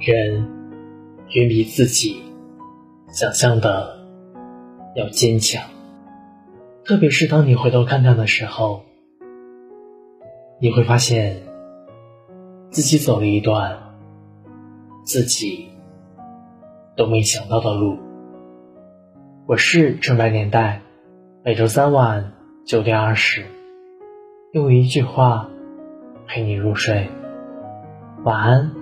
人远比自己想象的要坚强。特别是当你回头看看的时候你会发现自己走了一段自己都没想到的路。我是正白年代每周三晚九点二十用一句话陪你入睡。晚安。